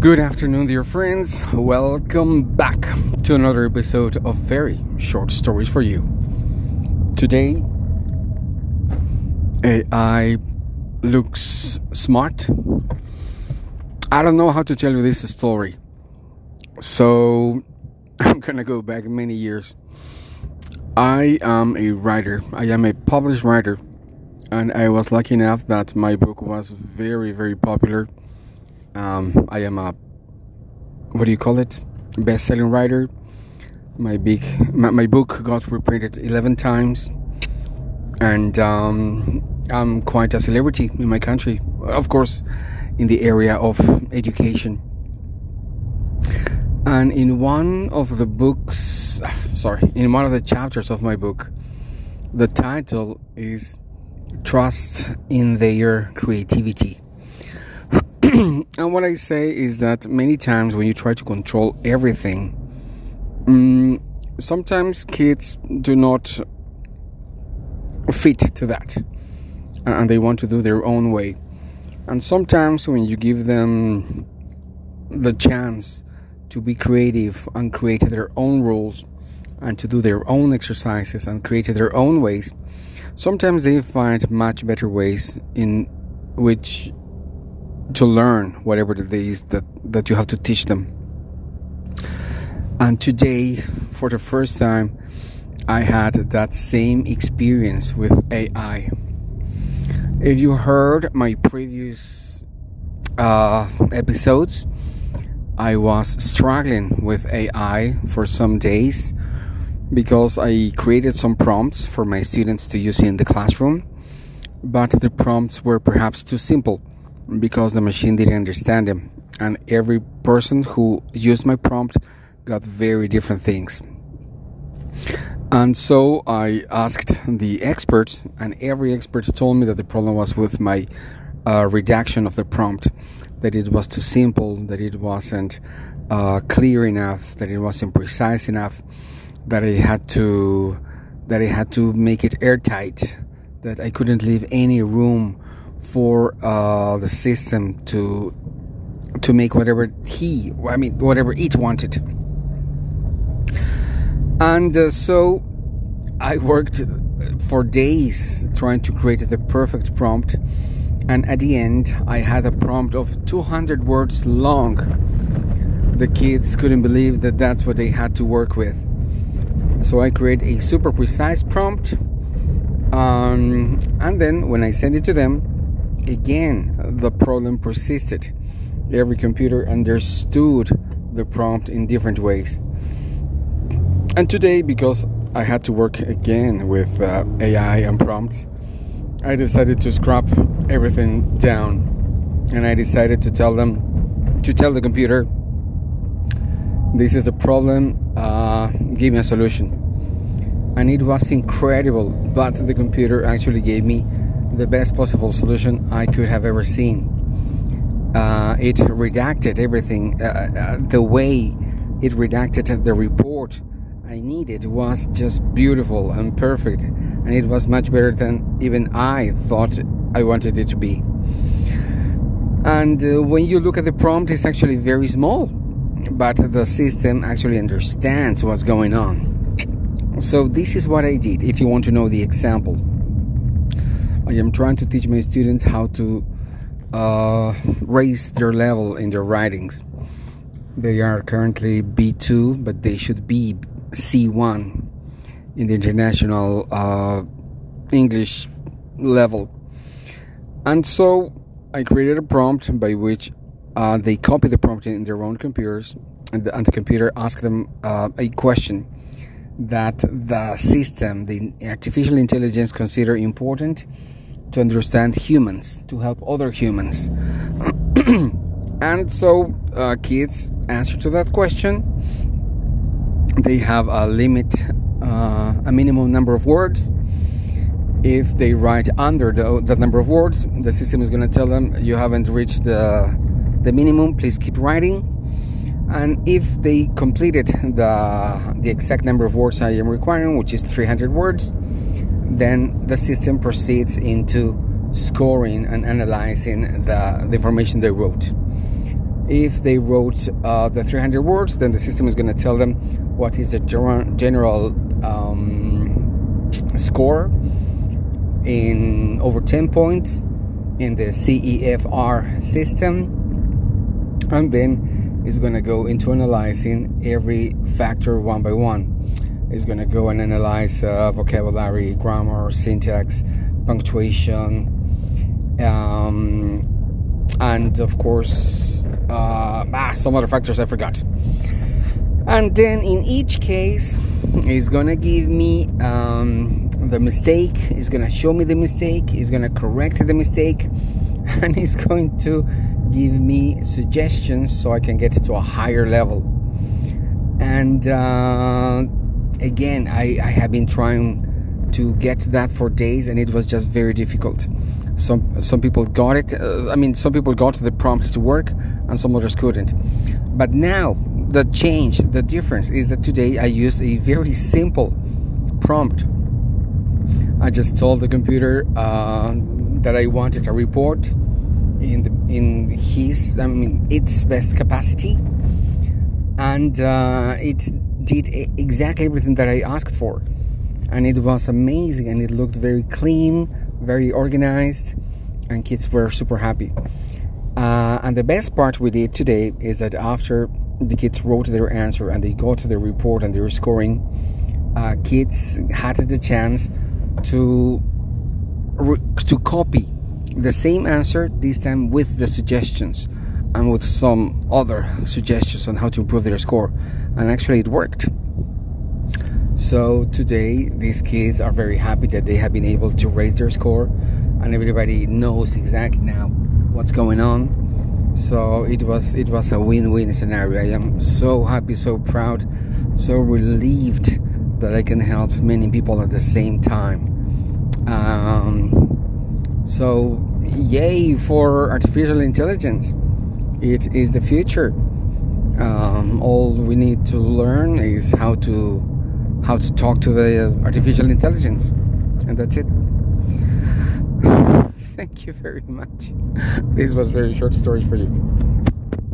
Good afternoon, dear friends. Welcome back to another episode of Very Short Stories for You. Today, AI looks smart. I don't know how to tell you this story, so I'm gonna go back many years. I am a writer, I am a published writer, and I was lucky enough that my book was very, very popular um, I am a what do you call it? Best-selling writer. My big my, my book got reprinted eleven times, and um, I'm quite a celebrity in my country. Of course, in the area of education. And in one of the books, sorry, in one of the chapters of my book, the title is Trust in Their Creativity. and what I say is that many times when you try to control everything, um, sometimes kids do not fit to that and they want to do their own way. And sometimes when you give them the chance to be creative and create their own rules and to do their own exercises and create their own ways, sometimes they find much better ways in which to learn whatever it is that, that you have to teach them. And today, for the first time, I had that same experience with AI. If you heard my previous uh, episodes, I was struggling with AI for some days because I created some prompts for my students to use in the classroom, but the prompts were perhaps too simple because the machine didn't understand them. And every person who used my prompt got very different things. And so I asked the experts, and every expert told me that the problem was with my uh, redaction of the prompt, that it was too simple, that it wasn't uh, clear enough, that it wasn't precise enough, that I had to that I had to make it airtight, that I couldn't leave any room for uh, the system to to make whatever he, I mean, whatever it wanted. And uh, so I worked for days trying to create the perfect prompt. And at the end, I had a prompt of 200 words long. The kids couldn't believe that that's what they had to work with. So I create a super precise prompt. Um, and then when I send it to them, again, the problem persisted. Every computer understood the prompt in different ways. And today, because I had to work again with uh, AI and prompts, I decided to scrap everything down. And I decided to tell them, to tell the computer, this is a problem, uh, give me a solution. And it was incredible, but the computer actually gave me the best possible solution I could have ever seen. Uh, it redacted everything. Uh, uh, the way it redacted the report I needed was just beautiful and perfect, and it was much better than even I thought I wanted it to be. And uh, when you look at the prompt, it's actually very small, but the system actually understands what's going on. So, this is what I did if you want to know the example. I am trying to teach my students how to uh, raise their level in their writings. They are currently B2, but they should be C1 in the international uh, English level. And so I created a prompt by which uh, they copy the prompt in their own computers, and the, and the computer asks them uh, a question that the system, the artificial intelligence, consider important to understand humans, to help other humans. and so, uh, kids answer to that question. They have a limit, uh, a minimum number of words. If they write under the, that number of words, the system is going to tell them you haven't reached the, the minimum, please keep writing. And if they completed the, the exact number of words I am requiring, which is 300 words, then the system proceeds into scoring and analyzing the, the information they wrote. if they wrote uh, the 300 words then the system is going to tell them what is the general um, score in over 10 points in the CEFR system and then it's going to go into analyzing every factor one by one it's going to go and analyze uh, vocabulary grammar syntax punctuation um, and of course uh, ah, some other factors I forgot. And then in each case, he's gonna give me um, the mistake. He's gonna show me the mistake. He's gonna correct the mistake, and he's going to give me suggestions so I can get to a higher level. And uh, again, I, I have been trying to get that for days, and it was just very difficult. Some some people got it. Uh, I mean, some people got the prompt to work, and some others couldn't. But now the change, the difference is that today I use a very simple prompt. I just told the computer uh, that I wanted a report in the, in his, I mean, its best capacity, and uh, it did exactly everything that I asked for, and it was amazing, and it looked very clean very organized, and kids were super happy. Uh, and the best part we did today is that after the kids wrote their answer and they got their report and they were scoring, uh, kids had the chance to to copy the same answer this time with the suggestions and with some other suggestions on how to improve their score. And actually, it worked. So today, these kids are very happy that they have been able to raise their score, and everybody knows exactly now what's going on. So it was it was a win-win scenario. I am so happy, so proud, so relieved that I can help many people at the same time. Um, so yay for artificial intelligence! It is the future. Um, all we need to learn is how to how to talk to the artificial intelligence. And that's it. Thank you very much. This was very short stories for you.